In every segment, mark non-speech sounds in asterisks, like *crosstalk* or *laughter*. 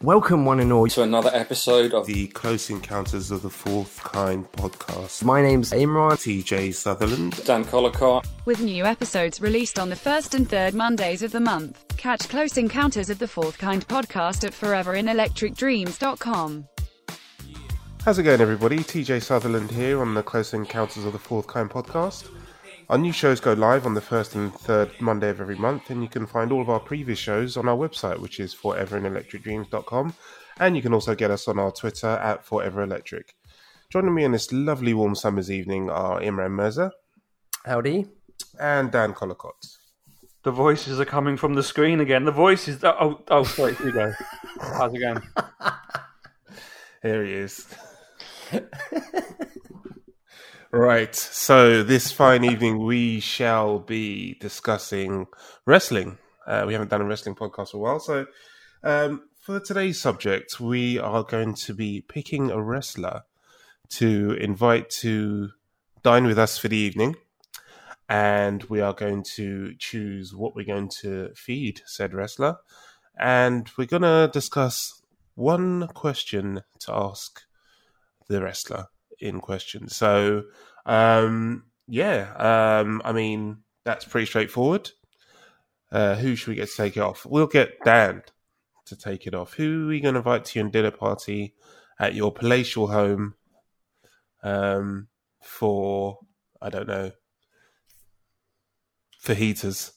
Welcome, one and all. to another episode of The Close Encounters of the Fourth Kind podcast. My name's Imran. TJ Sutherland. Dan Collicott. With new episodes released on the first and third Mondays of the month. Catch Close Encounters of the Fourth Kind podcast at foreverinelectricdreams.com. How's it going, everybody? TJ Sutherland here on the Close Encounters of the Fourth Kind podcast. Our new shows go live on the first and third Monday of every month, and you can find all of our previous shows on our website, which is foreverinelectricdreams.com. And you can also get us on our Twitter at foreverelectric. Joining me on this lovely warm summer's evening are Imran Mirza Howdy. and Dan Collicott. The voices are coming from the screen again. The voices. Oh, oh, oh sorry. Here you go. How's it going? *laughs* Here he is. *laughs* right. So this fine evening, we shall be discussing wrestling. Uh, we haven't done a wrestling podcast for a while, so um, for today's subject, we are going to be picking a wrestler to invite to dine with us for the evening. And we are going to choose what we're going to feed said wrestler. And we're going to discuss one question to ask the wrestler in question. So, um, yeah, um, I mean, that's pretty straightforward. Uh, who should we get to take it off? We'll get Dan to take it off. Who are we going to invite to your dinner party at your palatial home um, for, I don't know, fajitas?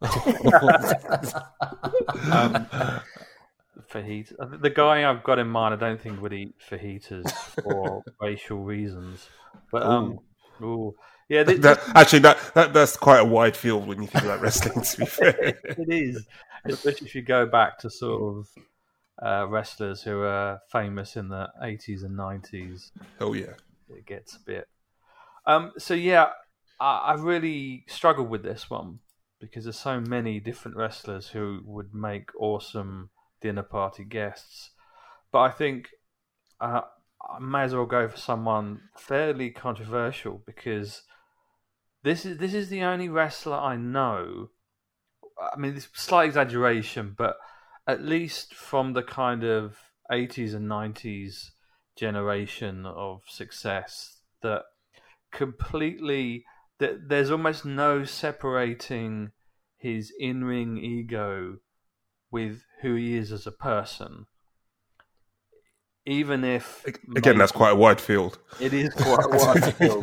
*laughs* *laughs* Um, fajita. uh, The guy I've got in mind, I don't think would eat fajitas for *laughs* racial reasons. But um, ooh. yeah, th- that, actually, that, that that's quite a wide field when you think about wrestling. To be fair, *laughs* it is, especially if you go back to sort of uh, wrestlers who are famous in the eighties and nineties. oh yeah, it gets a bit. Um, so yeah, I, I really struggled with this one because there's so many different wrestlers who would make awesome dinner party guests. But I think uh, I may as well go for someone fairly controversial because this is this is the only wrestler I know. I mean, is slight exaggeration, but at least from the kind of 80s and 90s generation of success that completely that there's almost no separating his in-ring ego with who he is as a person even if again, that's quite a wide field. it is quite a wide *laughs* field,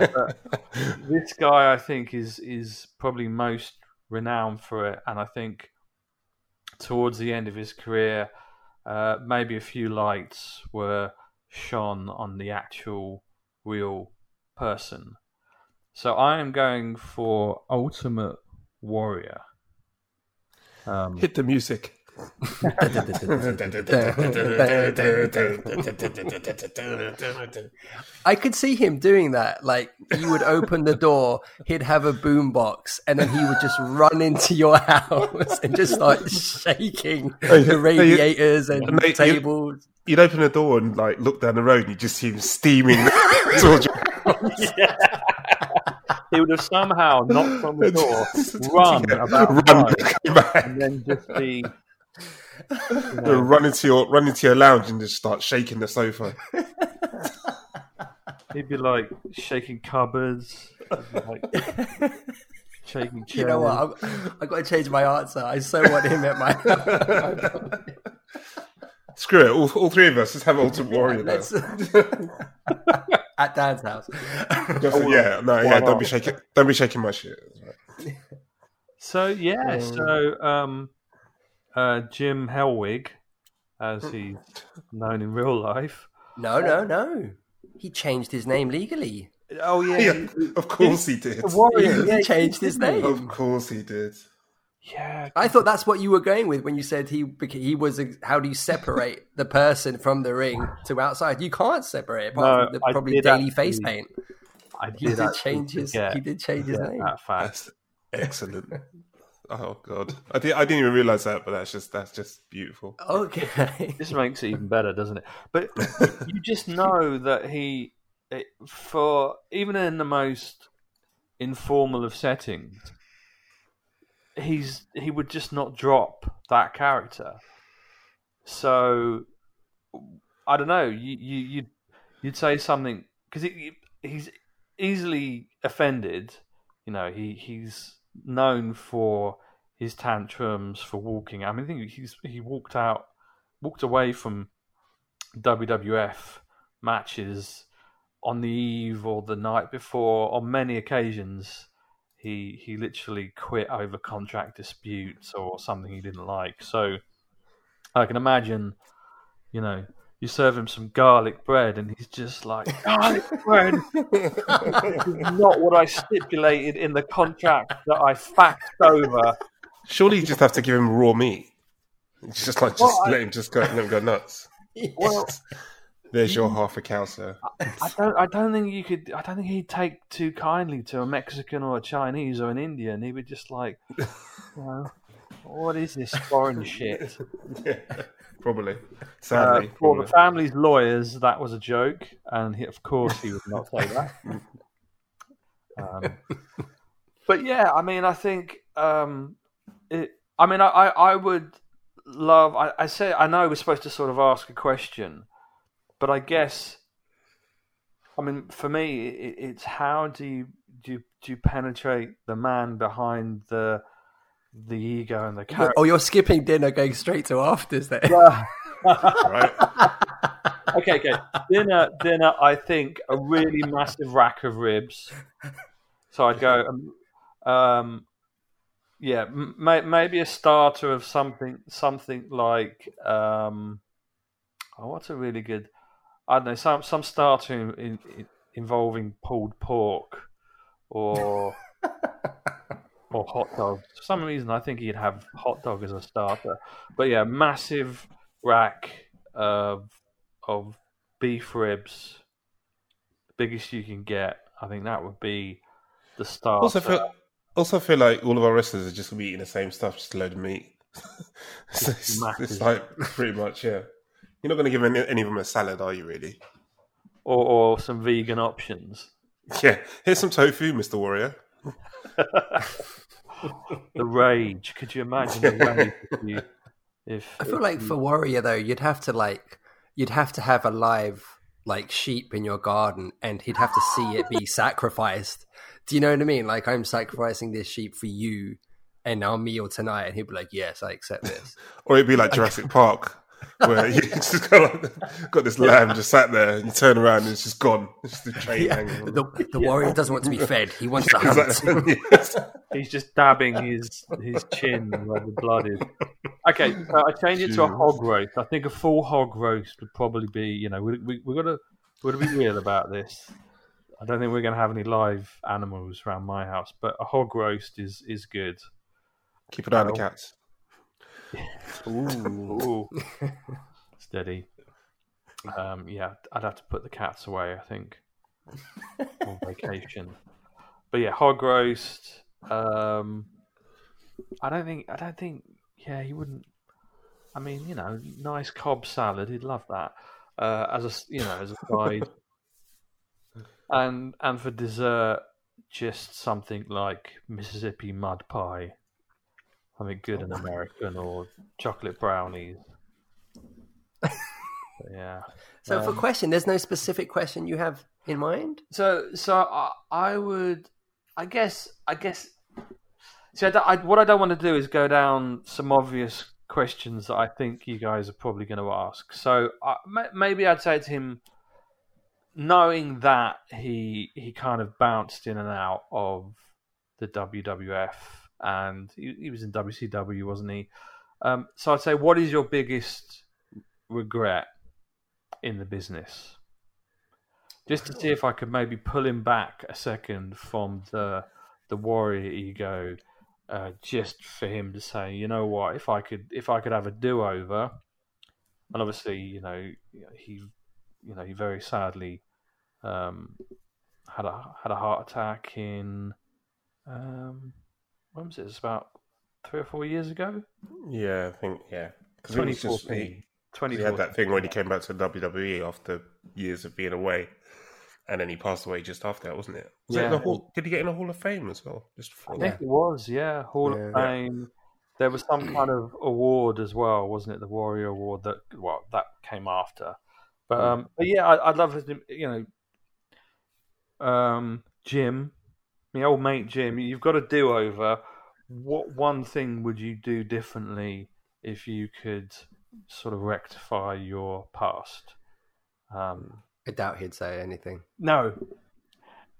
this guy I think is is probably most renowned for it and I think towards the end of his career uh, maybe a few lights were shone on the actual real person. So I am going for Ultimate Warrior. Um, Hit the music. I could see him doing that. Like he would open the door, he'd have a boombox, and then he would just run into your house and just start shaking the radiators and Mate, you- tables. You'd open the door and like look down the road, and you just see him steaming *laughs* towards you. *laughs* he would have somehow knocked on the door, *laughs* run about run, five, and then just be run into your run into your lounge and just start shaking the sofa. *laughs* he'd be like shaking cupboards, like *laughs* shaking chairs. You know what? I've, I've got to change my answer. I so want him at my. *laughs* Screw it, all, all three of us. Let's have Ultimate Warrior. now. Let's, at Dad's house. Just- yeah, no, yeah. Don't be shaking. Don't be shaking my shit. So yeah, so um, uh, Jim Hellwig, as he's known in real life. No, no, no. He changed his name legally. Oh yeah, Yeah, of course he did. Warrior. He changed his name. Of course he did. yeah. I thought that's what you were going with when you said he he was. A, how do you separate the person from the ring to outside? You can't separate apart No, from the, probably did daily face paint. I He did actually change his. forget He did change his name. that fact. Excellent. Oh god, I did. I didn't even realize that, but that's just that's just beautiful. Okay. *laughs* This makes it even better, doesn't it? But you just *laughs* know that he, it, for even in the most informal of settings, he's he would just not drop that character. So I don't know. You you you'd, you'd say something because he's easily offended. You know, he he's known for his tantrums for walking. I mean, I think he's he walked out, walked away from WWF matches on the eve or the night before on many occasions he he literally quit over contract disputes or something he didn't like so i can imagine you know you serve him some garlic bread and he's just like garlic bread *laughs* is not what i stipulated in the contract that i faxed over surely you just have to give him raw meat just like just well, let I... him just go let him go nuts well there's your half a cow, sir. I don't. I don't think you could. I don't think he'd take too kindly to a Mexican or a Chinese or an Indian. He would just like, *laughs* you know, what is this foreign shit? yeah, probably. Sadly, uh, for the family's lawyers, that was a joke, and he, of course he would not say that. *laughs* um, but yeah, I mean, I think um, it. I mean, I, I, would love. I, I say I know we're supposed to sort of ask a question but I guess, I mean, for me, it, it's how do you do you, do you penetrate the man behind the the ego and the character? Oh, you're skipping dinner, going straight to afters there. *laughs* right. okay, okay. Dinner, dinner. I think a really massive rack of ribs. So I'd go, um, um yeah, m- maybe a starter of something, something like, um, oh, what's a really good? I don't know some some starter in, in, involving pulled pork or *laughs* or hot dog. For some mm. reason, I think he'd have hot dog as a starter. But yeah, massive rack of of beef ribs, biggest you can get. I think that would be the starter. Also feel, also feel like all of our wrestlers are just gonna be eating the same stuff, just a load of meat. *laughs* it's, it's, it's like pretty much yeah. You're not going to give any, any, of them a salad, are you? Really? Or, or some vegan options? *laughs* Yeah, here's some tofu, Mister Warrior. *laughs* the rage! Could you imagine the rage *laughs* if, you, if I feel like you... for Warrior though, you'd have to like you'd have to have a live like sheep in your garden, and he'd have to see it be *laughs* sacrificed. Do you know what I mean? Like I'm sacrificing this sheep for you and our meal tonight, and he'd be like, "Yes, I accept this." or it'd be like Jurassic Park where you *laughs* just got, got this lamb just sat there, and you turn around and it's just gone. It's the *laughs* chain yeah. hanging. The, the warrior doesn't want to be *laughs* fed; he wants to hunt. He's just dabbing his his chin where the blood is. Okay, so I changed it to a hog roast. I think a full hog roast would probably be. You know, we we we got to we got to be real about this. I don't think we're going to have any live animals around my house, but a hog roast is is good. Keep an eye on the cats. Ooh. *laughs* Steady. Um, yeah, I'd have to put the cats away, I think, on vacation. But yeah, hog roast. Um, I don't think. I don't think. Yeah, he wouldn't. I mean, you know, nice Cobb salad. He'd love that uh, as a you know as a side. and and for dessert, just something like Mississippi mud pie something good and American or chocolate brownies. *laughs* yeah. So um, for question, there's no specific question you have in mind. So so I, I would, I guess, I guess. See, I, I, what I don't want to do is go down some obvious questions that I think you guys are probably going to ask. So I, maybe I'd say to him, knowing that he he kind of bounced in and out of the WWF and he, he was in WCW, wasn't he? Um, so I'd say, what is your biggest regret in the business? Just to see if I could maybe pull him back a second from the the warrior ego, uh, just for him to say, you know what, if I could if I could have a do over, and obviously, you know, he, you know, he very sadly um, had a had a heart attack in um, when was it? It's about three or four years ago. Yeah, I think yeah. Because he, he had that thing when he came back to WWE after years of being away, and then he passed away just after that, wasn't it? Was yeah. It Hall, did he get in the Hall of Fame as well? Just for I think it was, yeah, Hall yeah. of Fame. There was some kind of award as well, wasn't it? The Warrior Award that well that came after, But um, but yeah, I, I'd love to, you know, um, Jim, my old mate Jim. You've got a do over. What one thing would you do differently if you could sort of rectify your past? Um, I doubt he'd say anything. no,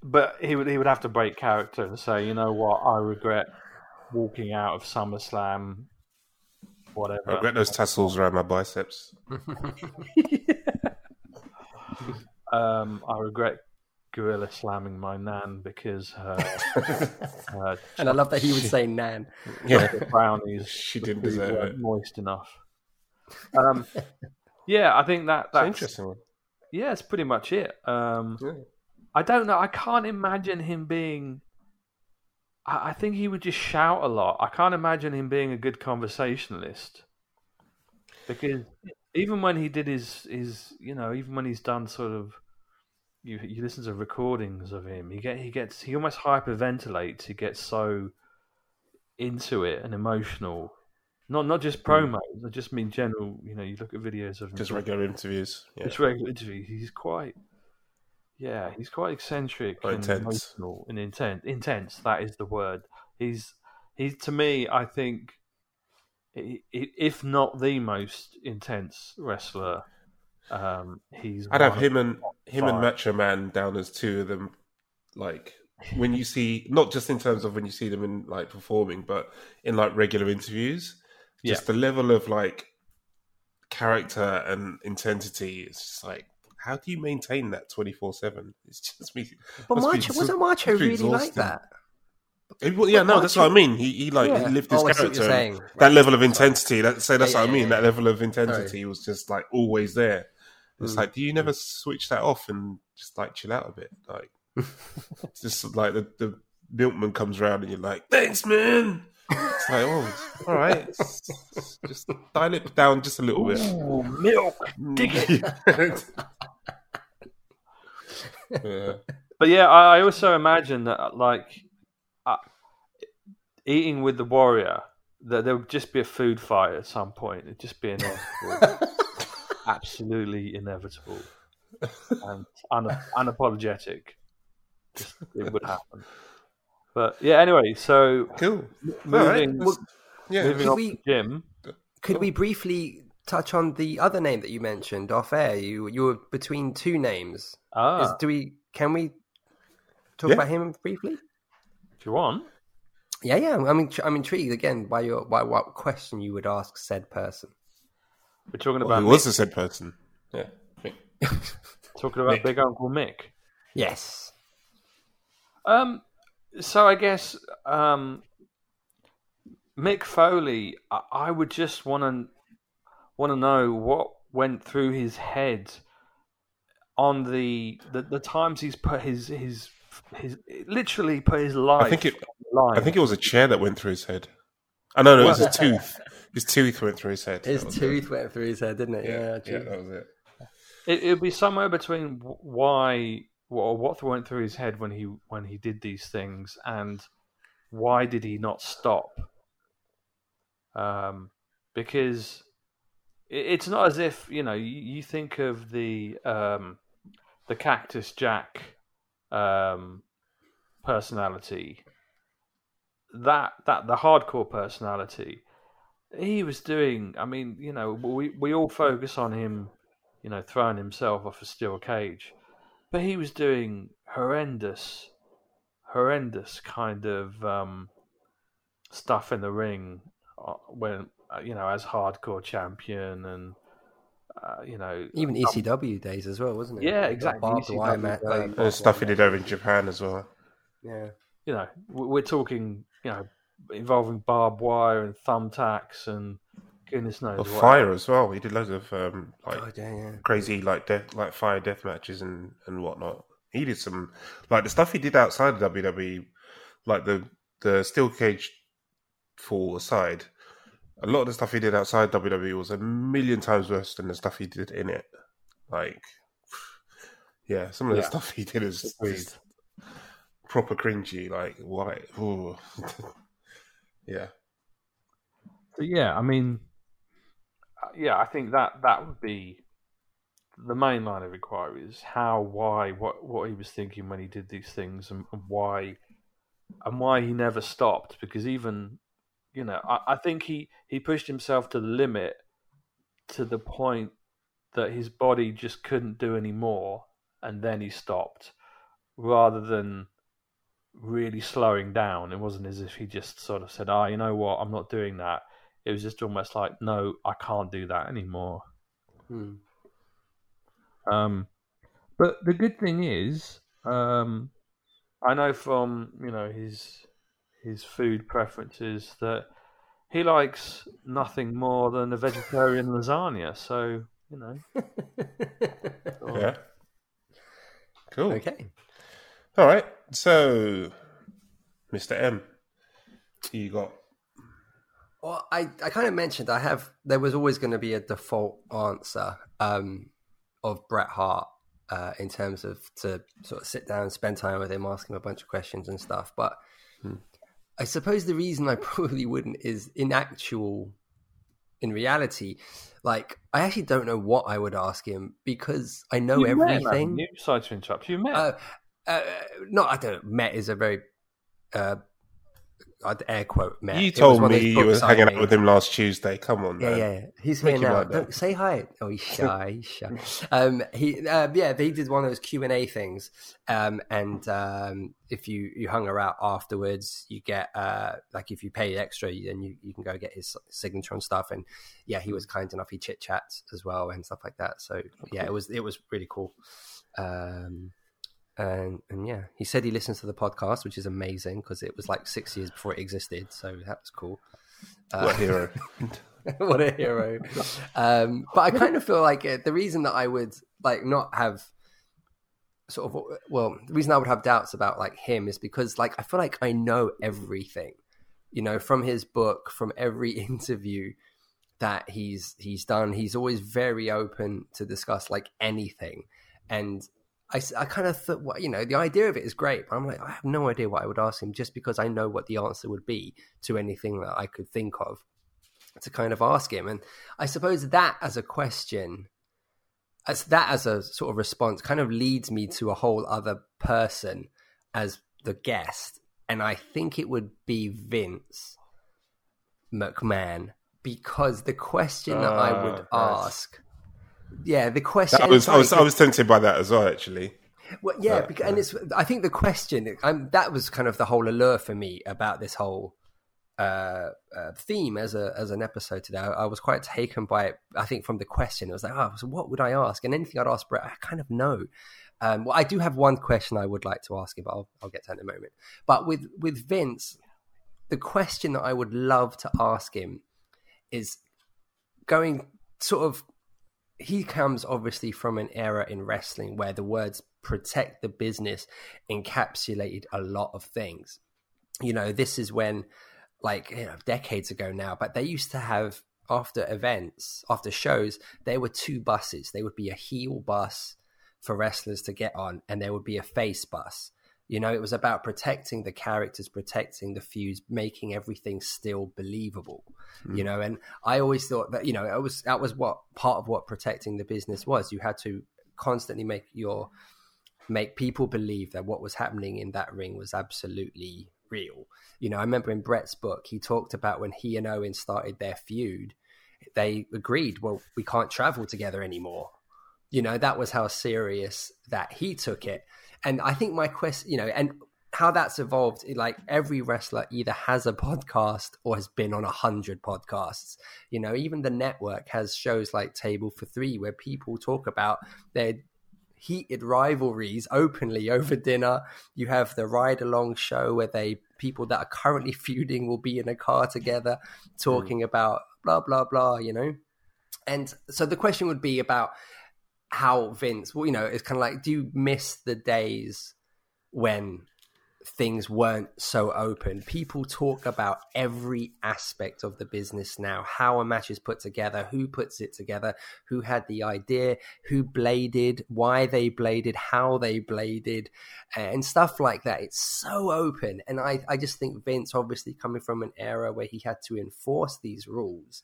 but he would he would have to break character and say, you know what, I regret walking out of SummerSlam. Whatever. I regret those tassels around my biceps. *laughs* Um, I regret gorilla slamming my nan because her, *laughs* her And I love that he would say Nan. *laughs* Yeah, brownies *laughs* she didn't really deserve it. moist enough. Um, yeah, I think that It's that's interesting one. yeah, it's pretty much it. Um, Yeah. I don't know. I can't imagine him being. I, I think he would just shout a lot. I can't imagine him being a good conversationalist because even when he did his his you know even when he's done sort of you you listen to recordings of him he get he gets he almost hyperventilates he gets so into it and emotional not not just hmm. promos I just mean general you know you look at videos of him Just regular interviews. Yeah. just regular interviews. He's quite, yeah, he's quite eccentric Quite and intense. emotional and intense. Intense, that is the word. He's he's to me, I think, if not the most intense wrestler, um, he's. I'd have him and him and. Macho Man down as two of them. Like when you see, not just in terms of when you see them in like performing, but in like regular interviews. Just the level of like character and intensity is just like. How do you maintain that twenty four seven? It's just me. But must be Macho so- wasn't Macho must be really like that. It- well, yeah, no, that's what I mean. He, he like Yeah. he lived his Oh, I see what character. you're. That level of intensity. That say that's Yeah, what yeah, I mean. yeah, That level of intensity was just like always there. It's Mm. like, do you never switch that off and just like chill out a bit? Like, *laughs* it's just like the, the milkman comes around and you're like, thanks, man. It's like, oh, *laughs* all right, just dial it down just a little bit. Ooh, milk. Dig it. *laughs* yeah. But yeah, I I also imagine that like uh, eating with the warrior, that there would just be a food fight at some point. It'd just be inevitable, absolutely inevitable, and un- unapologetic. Just, it would happen. But yeah, anyway, so Cool. All right. moving, That's- Yeah. moving Could on we- to Jim. Could we briefly touch on the other name that you mentioned off air? You you were between two names. Ah, Is, do we? Can we talk Yeah. about him briefly? if you want. Yeah, yeah. I'm in, I'm intrigued again by your by what question you would ask said person. We're talking Well, about who was the said person? Yeah. *laughs* Talking about Mick. Big Uncle Mick. Yes. Um, so I guess um, Mick Foley, I, I would just want to want to know what went through his head on the, the the times he's put his his his literally put his life. I think it. on line. I think it was a chair that went through his head. I know, no, it was his tooth. His tooth went through his head. His That was it. tooth went through his head, didn't it? Yeah, Yeah, yeah, that was it. it it would be somewhere between why or what went through his head when he when he did these things and why did he not stop um because it's not as if you know you, you think of the um the cactus jack um personality that that the hardcore personality he was doing i mean you know we we all focus on him you know, throwing himself off a steel cage. But he was doing horrendous, horrendous kind of um, stuff in the ring uh, when, uh, you know, as hardcore champion and, uh, you know, Even ECW days as well, wasn't it? Yeah, Like exactly, Barbed wire ECW mat- uh, And stuff he did over in Japan as well. Yeah, you know, we're talking, you know, involving barbed wire and thumbtacks and goodness knows Well, what. fire as well. He did loads of um, like Oh, yeah, yeah. crazy like death, like fire death matches and and whatnot. He did some like the stuff he did outside of WWE, like the the steel cage fall aside. A lot of the stuff he did outside WWE was a million times worse than the stuff he did in it. Like, *sighs* yeah, some of the Yeah. stuff he did is Agreed. proper cringy. Like, why? *laughs* Yeah. So yeah, I mean, uh, yeah, I think that that would be the main line of inquiry is how, why, what, what he was thinking when he did these things, and, and why, and why he never stopped. Because even, you know, I, I think he he pushed himself to the limit, to the point that his body just couldn't do any more, and then he stopped, rather than really slowing down. It wasn't as if he just sort of said, "Ah, oh, you know what, I'm not doing that." It was just almost like, "No, I can't do that anymore." Hmm. Um, but the good thing is, um, I know from you know his his food preferences that he likes nothing more than a vegetarian *laughs* lasagna. So you know, *laughs* yeah, cool. Okay. All right. So, Mr. M, do you got Well, I, I kind of mentioned I have there was always going to be a default answer um, of Bret Hart uh, in terms of to sort of sit down and spend time with him, ask him a bunch of questions and stuff. But Hmm. I suppose the reason I *laughs* probably wouldn't is in actual, in reality, like I actually don't know what I would ask him because I know You everything. haven't you? Sorry to interrupt. You met. Uh, uh, no, I don't. Met is a very uh, I'd air quote met. You told me you were hanging out with him last Tuesday. Come on, Yeah, man. yeah, he's Make here now. like say hi. Oh, he's *laughs* shy. He's shy. Um, he, uh, yeah, he did one of those Q and A things. Um, and um, if you you hung around afterwards, you get uh, like if you pay extra, then you, you can go get his signature and stuff. And yeah, he was kind enough. He chit chats as well and stuff like that. So yeah, it was it was really cool. Um, and and yeah, he said he listens to the podcast, which is amazing because it was like six years before it existed. So that was cool. Uh, What a hero. *laughs* what a hero. Um, but I kind of feel like uh, the reason that I would like not have sort of well, the reason I would have doubts about like him is because like I feel like I know everything, you know, from his book, from every *laughs* interview that he's he's done. He's always very open to discuss like anything, and I, I kind of thought, well, you know, the idea of it is great, but I'm like, I have no idea what I would ask him just because I know what the answer would be to anything that I could think of to kind of ask him. And I suppose that as a question, as that as a sort of response, kind of leads me to a whole other person as the guest. And I think it would be Vince McMahon because the question that I would Ah, ask. Yeah, the question. I was, I was, I was tempted by that as well. Actually, well, yeah, But, because, and it's. I think the question um, that was kind of the whole allure for me about this whole uh, uh, theme as a as an episode today. I, I was quite taken by it. I think from the question, it was like, oh, so what would I ask? And anything I'd ask Bret, I kind of know. Um, well, I do have one question I would like to ask him, but I'll, I'll get to that in a moment. But with with Vince, the question that I would love to ask him is going sort of he comes obviously from an era in wrestling where the words protect the business encapsulated a lot of things. You know, this is when, like, you know, decades ago now, but they used to have after events, after shows, there were two buses. There would be a heel bus for wrestlers to get on, and there would be a face bus. You know, it was about protecting the characters, protecting the feuds, making everything still believable. You hmm. know, and I always thought that you know it was that was what part of what protecting the business was. You had to constantly make your make people believe that what was happening in that ring was absolutely real. You know, I remember in Bret's book, he talked about when he and Owen started their feud, they agreed, well, we can't travel together anymore. You know, that was how serious that he took it. And I think my quest, you know, and how that's evolved, like every wrestler either has a podcast or has been on a hundred podcasts. You know, even the network has shows like Table for Three where people talk about their heated rivalries openly *laughs* over dinner. You have the ride along show where they people that are currently *laughs* feuding will be in a car together hmm. talking about blah blah blah, you know. And so the question would be about how Vince, well, you know, it's kind of like, do you miss the days when things weren't so open? People talk about every aspect of the business now, how a match is put together, who puts it together, who had the idea, who bladed, why they bladed, how they bladed, and stuff like that. It's so open. And I, I just think Vince, obviously coming from an era where he had to enforce these rules,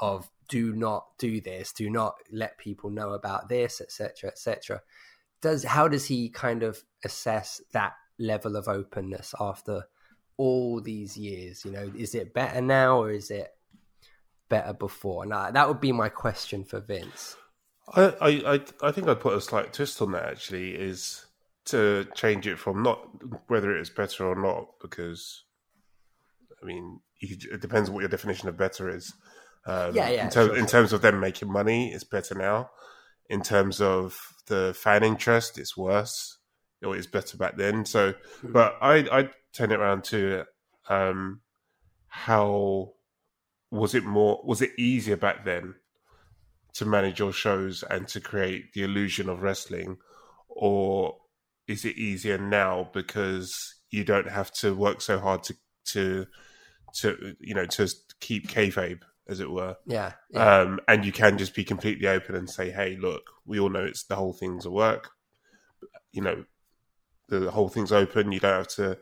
of do not do this, do not let people know about this, etc., etc. Does how does he kind of assess that level of openness after all these years? You know, is it better now or is it better before? Now that would be my question for Vince. I, I, I think I'd put a slight twist on that. Actually, is to change it from not whether it is better or not, because I mean, it depends what your definition of better is. Um, yeah, yeah. In, ter- sure. in, terms of them making money, it's better now. In terms of the fan interest, it's worse. It was better back then. So, mm-hmm. but I I turn it around to um, how was it more? Was it easier back then to manage your shows and to create the illusion of wrestling, or is it easier now because you don't have to work so hard to to to you know to keep kayfabe as it were. Yeah. yeah. Um, and you can just be completely open and say, "Hey, look, we all know it's the whole thing's a work. You know, the whole thing's open. You don't have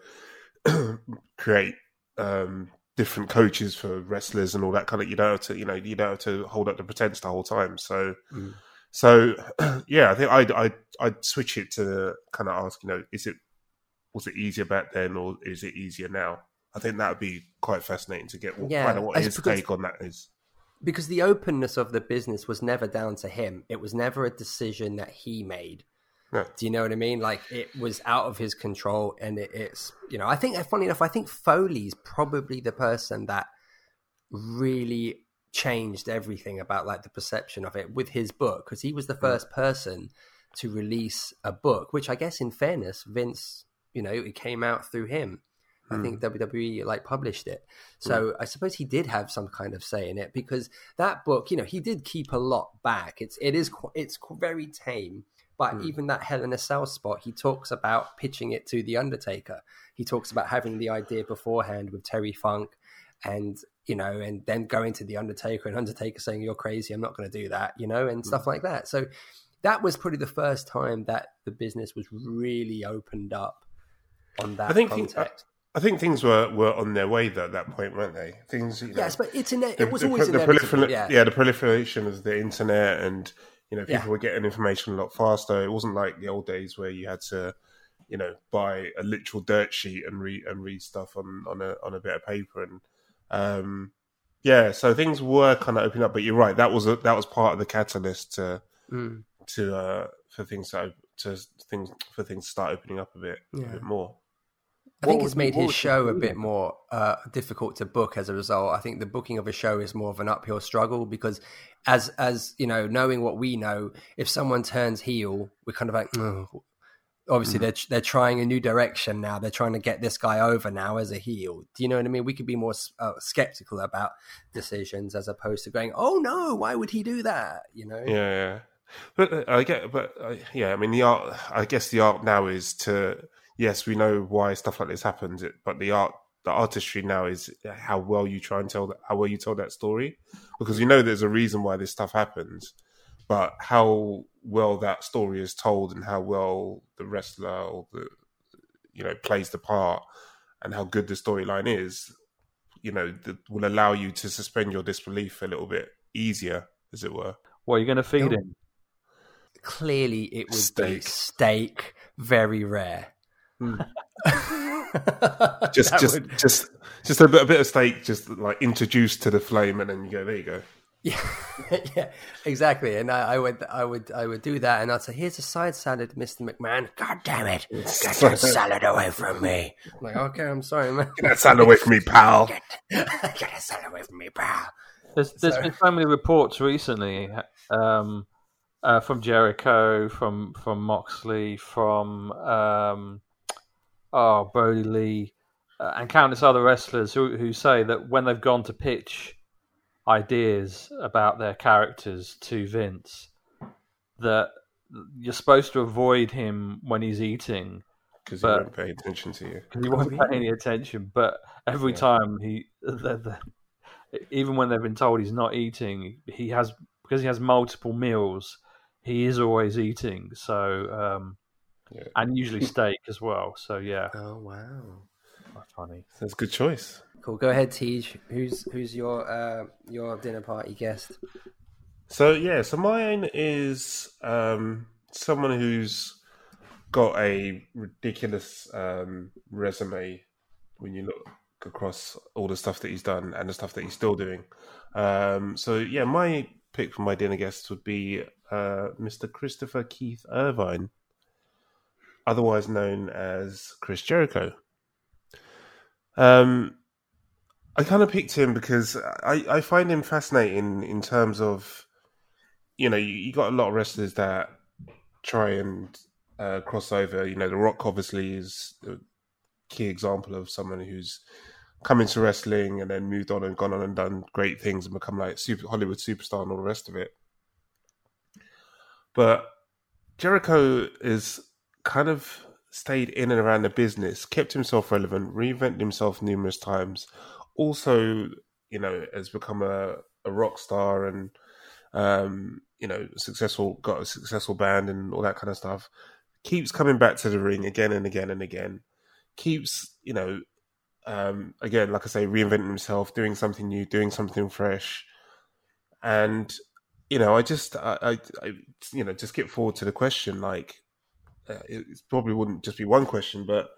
to *clears throat* create um, different coaches for wrestlers and all that kind of. You don't have to, you know, you don't have to hold up the pretense the whole time. So, mm. so *clears throat* yeah, I think I'd, I'd I'd switch it to kind of ask, you know, is it was it easier back then or is it easier now? I think that would be quite fascinating to get yeah, kind of what his take on that is. Because the openness of the business was never down to him. It was never a decision that he made. Do you know what I mean? Like it was out of his control, and it, it's you know I think funny enough, I think Foley's probably the person that really changed everything about like the perception of it with his book because he was the hmm. first person to release a book, which I guess in fairness, Vince, you know, it came out through him. I think hmm. WWE like published it. So mm. I suppose he did have some kind of say in it because that book, you know, he did keep a lot back. It's it is it's very tame. But mm. even that Hell in a Cell spot, he talks about pitching it to the Undertaker. He talks about having the idea beforehand with Terry Funk, and you know, and then going to the Undertaker and Undertaker saying, "You're crazy. I'm not going to do that," you know, and mm. stuff like that. So that was probably the first time that the business was really opened up on that I think context. I think things were, were on their way though, at that point, weren't they? Things, you know, yes, but it's in it was the, always the, prolifer- yeah. yeah, the proliferation of the internet and you know people yeah. were getting information a lot faster. It wasn't like the old days where you had to, you know, buy a literal dirt sheet and read and read stuff on on a on a bit of paper and um, yeah, so things were kind of opening up. But you're right, that was a, that was part of the catalyst to mm. to uh, for things to, to things for things to start opening up a bit yeah. a bit more. I think it's made his show a bit more uh, difficult to book as a result. I think the booking of a show is more of an uphill struggle because, as as you know, knowing what we know, if someone turns heel, we're kind of like, oh. obviously mm. they're they're trying a new direction now. They're trying to get this guy over now as a heel. Do you know what I mean? We could be more uh, skeptical about decisions as opposed to going, oh no, why would he do that? You know? Yeah, yeah. But uh, I get, but uh, yeah, I mean, the art. I guess the art now is to yes, we know why stuff like this happens, but the art, the artistry now is how well you try and tell that, how well you tell that story, because you know there's a reason why this stuff happens, but how well that story is told and how well the wrestler or the you know plays the part and how good the storyline is, you know, will allow you to suspend your disbelief a little bit easier, as it were. What are you going to feed him? Clearly, it would steak. be steak, very rare. Mm. *laughs* just, just, would... just, just a bit, a bit of steak, just like introduced to the flame, and then you go, there you go. *laughs* Yeah, yeah, exactly. And I, I, would, I would, I would do that, and I'd say, "Here's a side salad, Mister McMahon." God damn it! *laughs* Get that salad away from me. I'm like, okay, I'm sorry, man. Get that salad away from me, pal. Get, get that salad away from me, pal. There's, there's so... been so many reports recently um, uh, from Jericho, from from Moxley, from um, oh, Brodie Lee, uh, and countless other wrestlers who, who say that when they've gone to pitch ideas about their characters to Vince, that you're supposed to avoid him when he's eating because he won't pay attention to you. Because he won't pay any attention. But every yeah. time he, the, the, even when they've been told he's not eating, he has because he has multiple meals. He is always eating. So um, yeah. and usually *laughs* steak as well. So yeah. Oh wow, That's funny. That's a good choice. Cool. Go ahead, Tej. Who's who's your uh, your dinner party guest? So yeah, so mine is um, someone who's got a ridiculous um, resume when you look across all the stuff that he's done and the stuff that he's still doing. Um, so yeah, my pick for my dinner guest would be uh, Mr. Christopher Keith Irvine, otherwise known as Chris Jericho. Um, I kind of picked him because I, I find him fascinating in terms of, you know, you, you got a lot of wrestlers that try and uh, cross over. You know, The Rock obviously is a key example of someone who's come into wrestling and then moved on and gone on and done great things and become like super Hollywood superstar and all the rest of it. But Jericho is kind of stayed in and around the business, kept himself relevant, reinvented himself numerous times. Also, you know, has become a, a rock star and um, you know, successful got a successful band and all that kind of stuff. Keeps coming back to the ring again and again and again. Keeps, you know, um, again, like I say, reinventing himself, doing something new, doing something fresh, and you know, I just, I, I, I you know, just get forward to the question. Like, uh, it probably wouldn't just be one question, but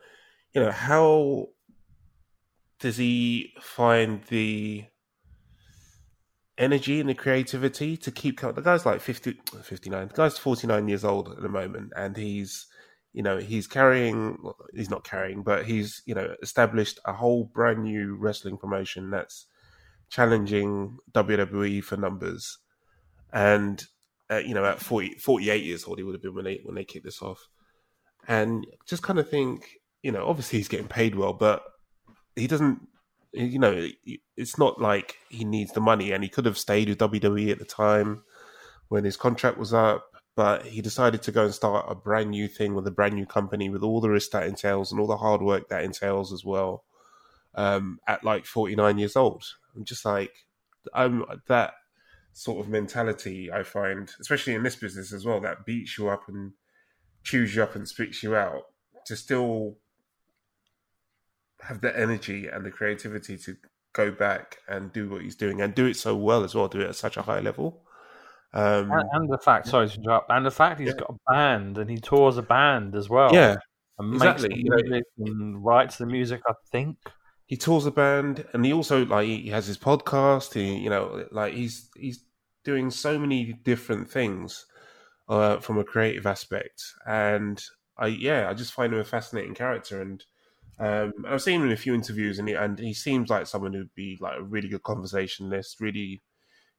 you know, how does he find the energy and the creativity to keep the guy's like 50 59 the guy's 49 years old at the moment and he's you know he's carrying he's not carrying but he's you know established a whole brand new wrestling promotion that's challenging WWE for numbers. And uh, you know at 40, 48 years old he would have been when they when they kicked this off and just kind of think you know obviously he's getting paid well but he doesn't you know it's not like he needs the money and he could have stayed with WWE at the time when his contract was up but he decided to go and start a brand new thing with a brand new company with all the risk that entails and all the hard work that entails as well. Um, at like 49 years old, I'm just like, I'm that sort of mentality. I find, especially in this business as well, that beats you up and chews you up and spits you out. To still have the energy and the creativity to go back and do what he's doing and do it so well as well, do it at such a high level. Um, and, and, the fact, sorry to interrupt, and the fact he's yeah. got a band and he tours a band as well. Yeah, exactly. Makes music and writes the music. I think he tours a band, and he also like he has his podcast. He, you know, like he's he's doing so many different things uh, from a creative aspect, and I yeah, I just find him a fascinating character, and um, I've seen him in a few interviews, and he, and he seems like someone who'd be like a really good conversationalist, really,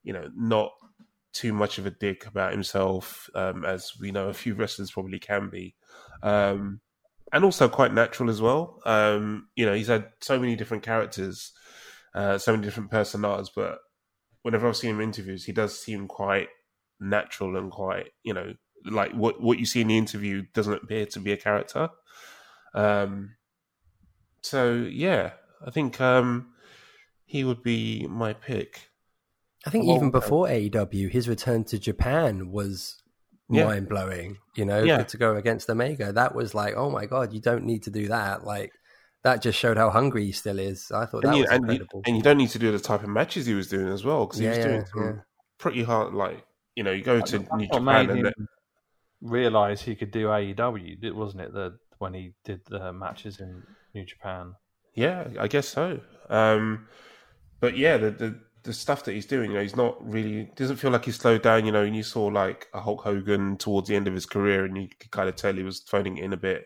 you know, not too much of a dick about himself, um, as we know a few wrestlers probably can be, um, and also quite natural as well. Um, you know, he's had so many different characters, uh, so many different personas, but whenever I've seen him in interviews, he does seem quite natural and quite, you know, like what what you see in the interview doesn't appear to be a character. Um, so yeah, I think um, he would be my pick. I think well, even before AEW, his return to Japan was yeah. mind blowing. You know, yeah. to go against Omega, that was like, oh my god, you don't need to do that. Like that just showed how hungry he still is. I thought and that you, was and incredible. You, and you don't need to do the type of matches he was doing as well because he yeah, was doing some pretty hard. Like you know, you go to That's New Japan and then... realize he could do AEW, wasn't it? The when he did the matches in New Japan. Yeah, I guess so. Um, but yeah, the, the the stuff that he's doing, you know, he's not really doesn't feel like he's slowed down. You know, and you saw like a Hulk Hogan towards the end of his career, and you could kind of tell he was phoning it in a bit.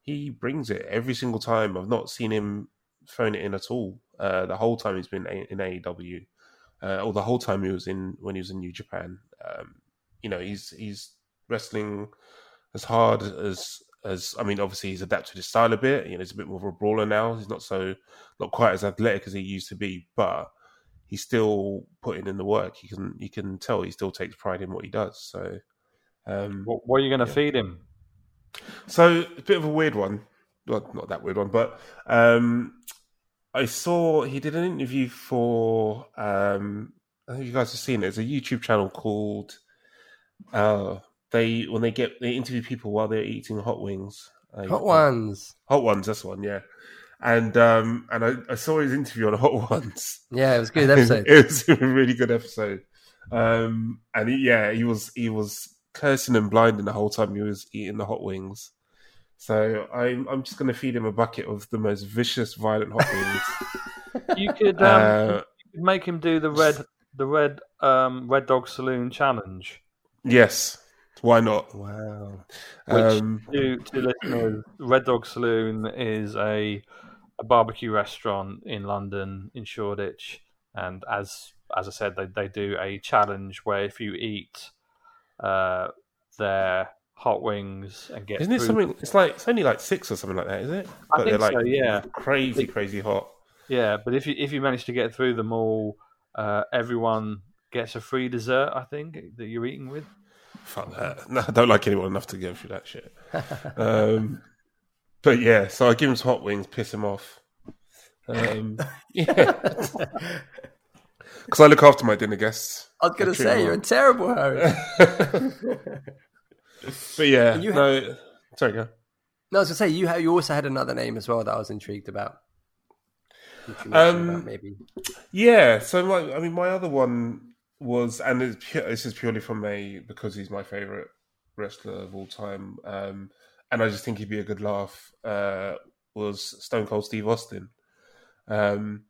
He brings it every single time. I've not seen him phone it in at all. Uh, the whole time he's been in AEW, uh, or the whole time he was in when he was in New Japan. Um, you know, he's he's wrestling as hard as as I mean, obviously he's adapted his style a bit. You know, he's a bit more of a brawler now. He's not so not quite as athletic as he used to be, but he's still putting in the work. You can you can tell he still takes pride in what he does. So, um, what, what, are you going to yeah. feed him? So a bit of a weird one. Well, not that weird one, but um, I saw he did an interview for. Um, I think you guys have seen it. It's a YouTube channel called. Uh, they when they get they interview people while they're eating hot wings. hot ones. Hot ones. That's one. Yeah. and um, and I, I, saw his interview on Hot Ones. Yeah, it was a good *laughs* episode. it was a really good episode. Um, and he, yeah, he was he was cursing and blinding the whole time he was eating the hot wings. So I'm I'm just going to feed him a bucket of the most vicious, violent hot wings. *laughs* you could um, uh, you could make him do the red the red um, Red Dog Saloon challenge. Yes, why not? Wow. Which um, to, to listeners, Red Dog Saloon is a a barbecue restaurant in London in Shoreditch, and as as I said, they they do a challenge where if you eat uh, their hot wings and get isn't it something? It's like it's only like six or something like that, is it? I but think like so, yeah, crazy, crazy hot. Yeah, but if you if you manage to get through them all, uh, everyone gets a free dessert. I think that you're eating with. Fuck that! *laughs* No, I don't like anyone enough to go through that shit. um, but yeah, so I give him some hot wings, piss him off. Um, *laughs* yeah, *laughs* because I look after my dinner guests. I was going to say you're a terrible Harry. But yeah, you no, sorry, go. No, I was going to say you you also had another name as well that I was intrigued about. Um, about maybe. Yeah, so my, I mean, my other one was, and this is purely from me because he's my favorite wrestler of all time, um, and I just think he'd be a good laugh. Uh, was Stone Cold Steve Austin? Um,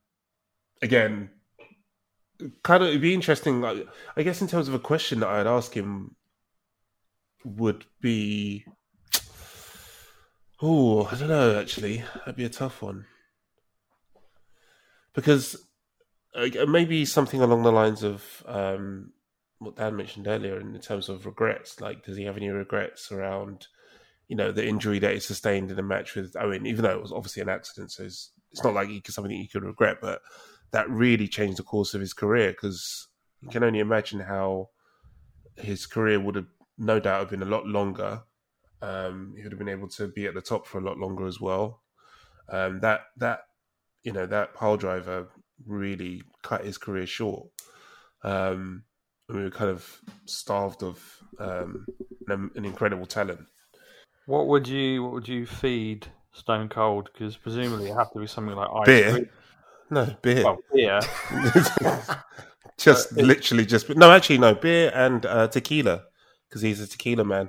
again, kind of it'd be interesting. Like, I guess in terms of a question that I'd ask him would be, oh, I don't know. Actually, that'd be a tough one because uh, maybe something along the lines of um, what Dan mentioned earlier in terms of regrets. Like, does he have any regrets around, you know, the injury that he sustained in a match with Owen? Even though it was obviously an accident, so it's, it's not like he, something he could regret, but that really changed the course of his career because you can only imagine how his career would have no doubt have been a lot longer. Um, he would have been able to be at the top for a lot longer as well. Um, that that you know that pile driver really cut his career short. Um, we were kind of starved of um, an, an, incredible talent. What would you What would you feed Stone Cold? Because presumably it have to be something like ice beer. Cream. No beer. Well, beer. *laughs* just literally just no. Actually, no beer and uh, tequila because he's a tequila man.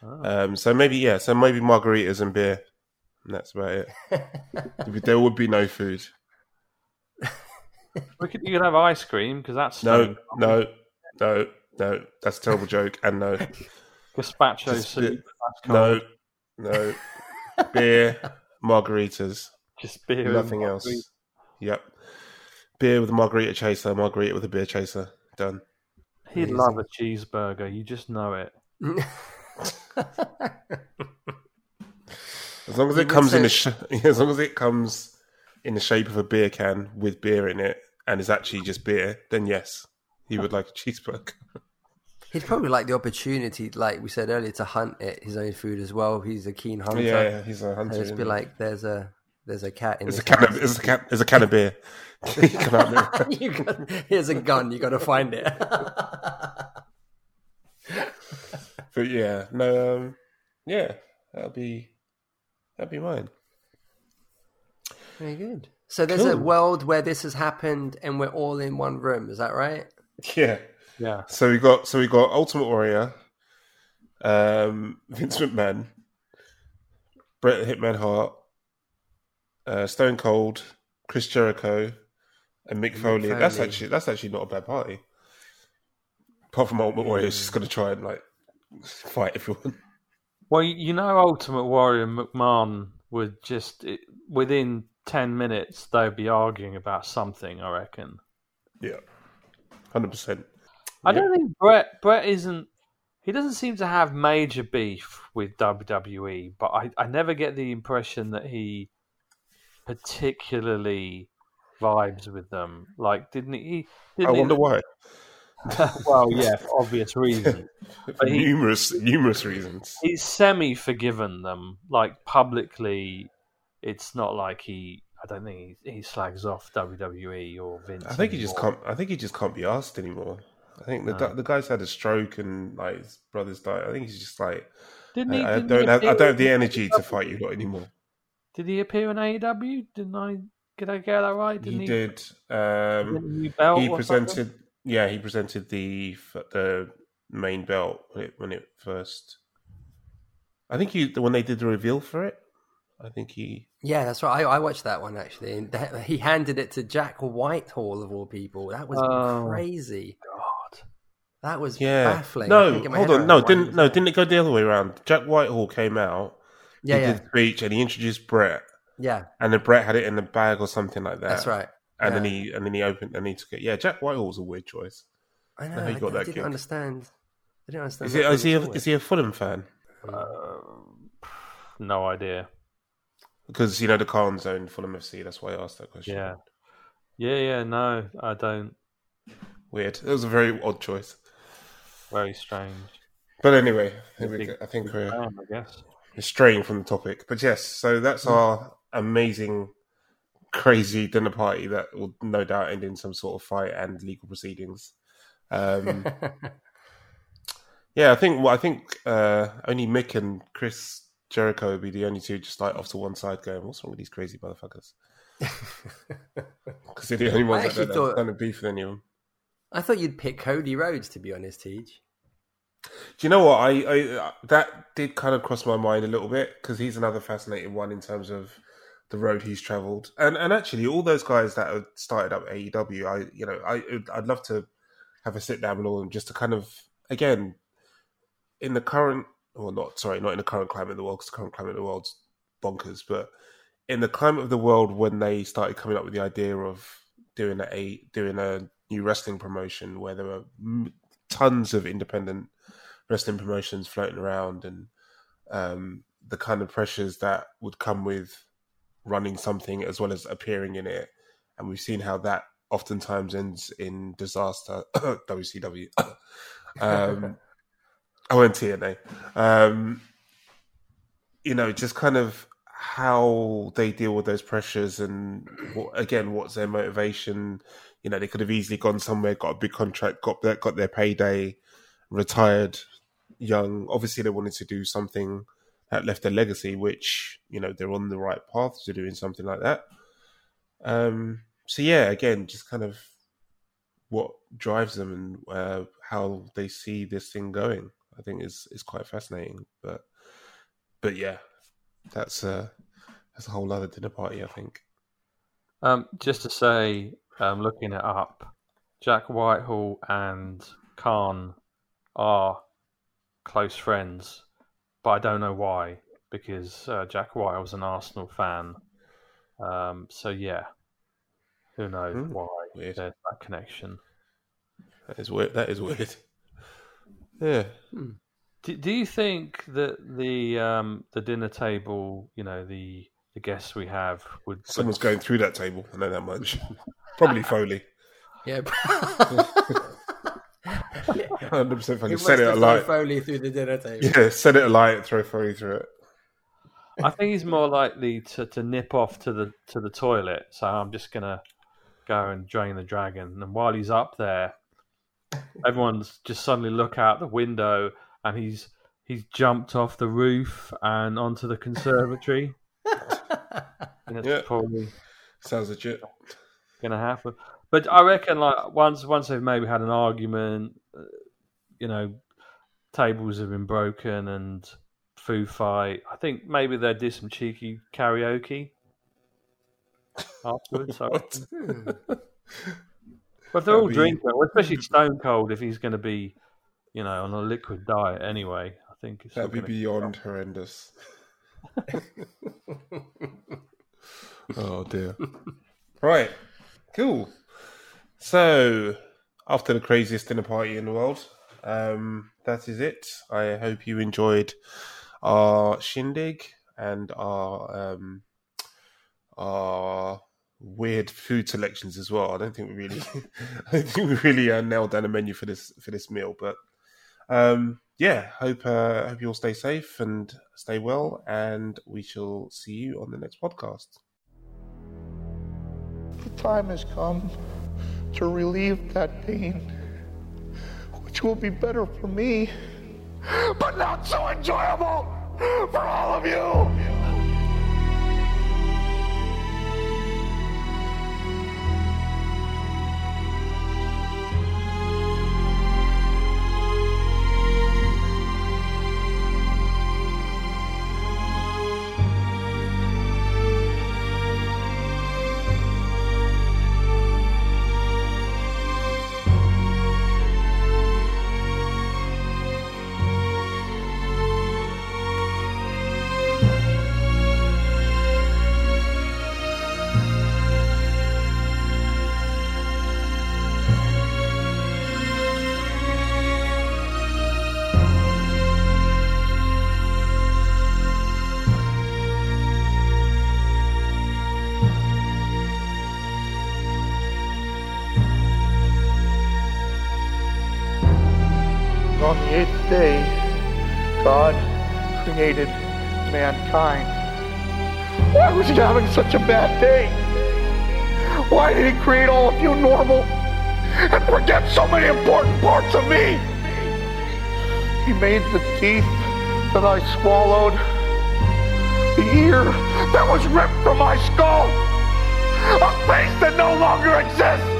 Oh. Um, so maybe yeah. So maybe margaritas and beer. And that's about it. *laughs* there would be no food. We could, you could have ice cream because that's no, no, no, no. That's a terrible joke. And no, *laughs* gazpacho Just soup. No, no, beer, *laughs* margaritas. Just beer, nothing else. Yep. Beer with a margarita chaser, margarita with a beer chaser. Done. He'd Amazing. love a cheeseburger. You just know it. *laughs* as long as it comes say... in a sh- *laughs* as long as it comes in the shape of a beer can with beer in it and is actually just beer, then yes, he would like a cheeseburger. *laughs* He'd probably like the opportunity, like we said earlier, to hunt it, his own food as well. He's a keen hunter. Yeah, yeah he's a hunter. And just be like, there's a there's a cat in there's a can of, there's a can there's a can of beer. *laughs* *laughs* *laughs* you got, here's a gun. You got to find it. but yeah, no, um, yeah, that'll be that'll be mine. Very good. So there's cool. a world where this has happened, and we're all in one room. Is that right? Yeah, yeah. So we got so we got Ultimate Warrior, um, Vince McMahon, Bret Hitman Hart, uh, Stone Cold, Chris Jericho, and Mick Foley. Foley. That's actually that's actually not a bad party. Apart from Ultimate Warrior, is just going to try and like fight everyone. *laughs* Well, you know, Ultimate Warrior and McMahon would just within ten minutes they'd be arguing about something. I reckon. Yeah, hundred percent. I don't think Brett Bret isn't. He doesn't seem to have major beef with WWE, but I, I never get the impression that he particularly vibes with them. Like, didn't he? Didn't I wonder he, why. *laughs* well, yeah, for obvious reasons. *laughs* for he, numerous, numerous reasons. He's semi forgiven them. Like publicly, it's not like he. I don't think he, he slags off WWE or Vince. I think anymore. he just can't. I think he just can't be asked anymore. I think the no. the guy's had a stroke and like his brother's died. I think he's just like. Didn't he, I, didn't I don't. Have, I don't have the energy to fight you lot anymore. Did he appear in AEW? Didn't I? Did I get that right? Didn't he, he, did. Um, belt he presented. something? Yeah, he presented the the main belt when it, when it first. I think he when they did the reveal for it. I think he. Yeah, that's right. I, I watched that one actually. And that- he handed it to Jack Whitehall of all people. That was Oh. crazy. God. That was Yeah. baffling. No, couldn't get my hold on. No, didn't no, didn't it go the other way around? Jack Whitehall came out. Yeah, he yeah, did the speech and he introduced Bret, yeah. and then Bret had it in the bag or something like that. That's right. And then he and then he opened and he took it. Yeah, Jack Whitehall was a weird choice. I know. how he I, got I that didn't gig. understand. I didn't understand. Is that he is he a, is he a Fulham fan? Uh, *sighs* no idea. Because you know the Khans own Fulham FC. That's why I asked that question. Yeah. Yeah, yeah. No, I don't. weird. It was a very odd choice. Very strange. But anyway, here we go. I think we're I guess. Straying from the topic. But yes, so that's our amazing, crazy dinner party that will no doubt end in some sort of fight and legal proceedings. Um, *laughs* yeah, I think. Well, I think uh, only Mick and Chris Jericho would be the only two just like off to one side going, "What's wrong with these crazy motherfuckers?" *laughs* Because they're the only ones that don't thought- have kind of beef with any of them. I thought you'd pick Cody Rhodes, to be honest, Teach. Do you know what? I, I that did kind of cross my mind a little bit because he's another fascinating one in terms of the road he's travelled, and and actually all those guys that have started up AEW, I you know I I'd love to have a sit down with all of them just to kind of again in the current or not sorry not in the current climate of the world because the current climate of the world's bonkers, but in the climate of the world when they started coming up with the idea of doing a doing a new wrestling promotion where there were tons of independent wrestling promotions floating around and um, the kind of pressures that would come with running something as well as appearing in it. And we've seen how that oftentimes ends in disaster. *coughs* WCW. *coughs* um, I went TNA. Um, you know, just kind of how they deal with those pressures and what, again, what's their motivation? You know, they could have easily gone somewhere, got a big contract, got their, got their payday, retired young. Obviously, they wanted to do something that left a legacy, which you know they're on the right path to doing something like that. Um, so yeah, again, just kind of what drives them and uh, how they see this thing going. I think is is quite fascinating. But but yeah, that's uh that's a whole other dinner party. I think. Um, just to say, um, looking it up, Jack Whitehall and Khan are close friends, but I don't know why because uh, Jack was an Arsenal fan. Um, so yeah, who knows Hmm, why weird. there's that connection. That is weird. That is weird. *laughs* Yeah. Do, do you think that the um, the dinner table, you know, the the guests we have would Someone's going through that table. I know that much. *laughs* Probably Foley. Yeah. *laughs* Hundred percent Foley. He Set it alight. thrown Foley through the dinner table. Yeah, set it alight. Throw Foley through it. I think he's more likely to, to nip off to the to the toilet. So I'm just gonna go and drain the dragon. And while he's up there, everyone's just suddenly look out the window, and he's he's jumped off the roof and onto the conservatory. *laughs* and it's Yeah. probably Sounds legit. Gonna happen. But I reckon like once once they've maybe had an argument, uh, you know, tables have been broken and food fight. I think maybe they'd do some cheeky karaoke afterwards. I *laughs* What? reckon. But they're all That'd be- drinking, especially *laughs* Stone Cold, if he's going to be, you know, on a liquid diet anyway, I think it's That'd be beyond horrendous. *laughs* oh dear. Right. Cool. So, after the craziest dinner party in the world, um, that is it. I hope you enjoyed our shindig and our um, our weird food selections as well. I don't think we really, *laughs* I think we really uh, nailed down a menu for this for this meal, but um, yeah, hope uh, hope you all stay safe and stay well, and we shall see you on the next podcast. The time has come to relieve that pain, which will be better for me, but not so enjoyable for all of you. Mankind. Why was he having such a bad day? Why did he create all of you normal and forget so many important parts of me? He made the teeth that I swallowed, the ear that was ripped from my skull, a face that no longer exists.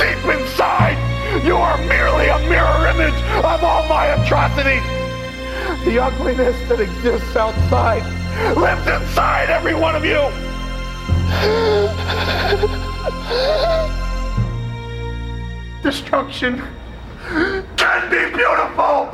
Deep inside, you are merely a mirror image of all my atrocities. The ugliness that exists outside lives inside every one of you. Destruction can be beautiful.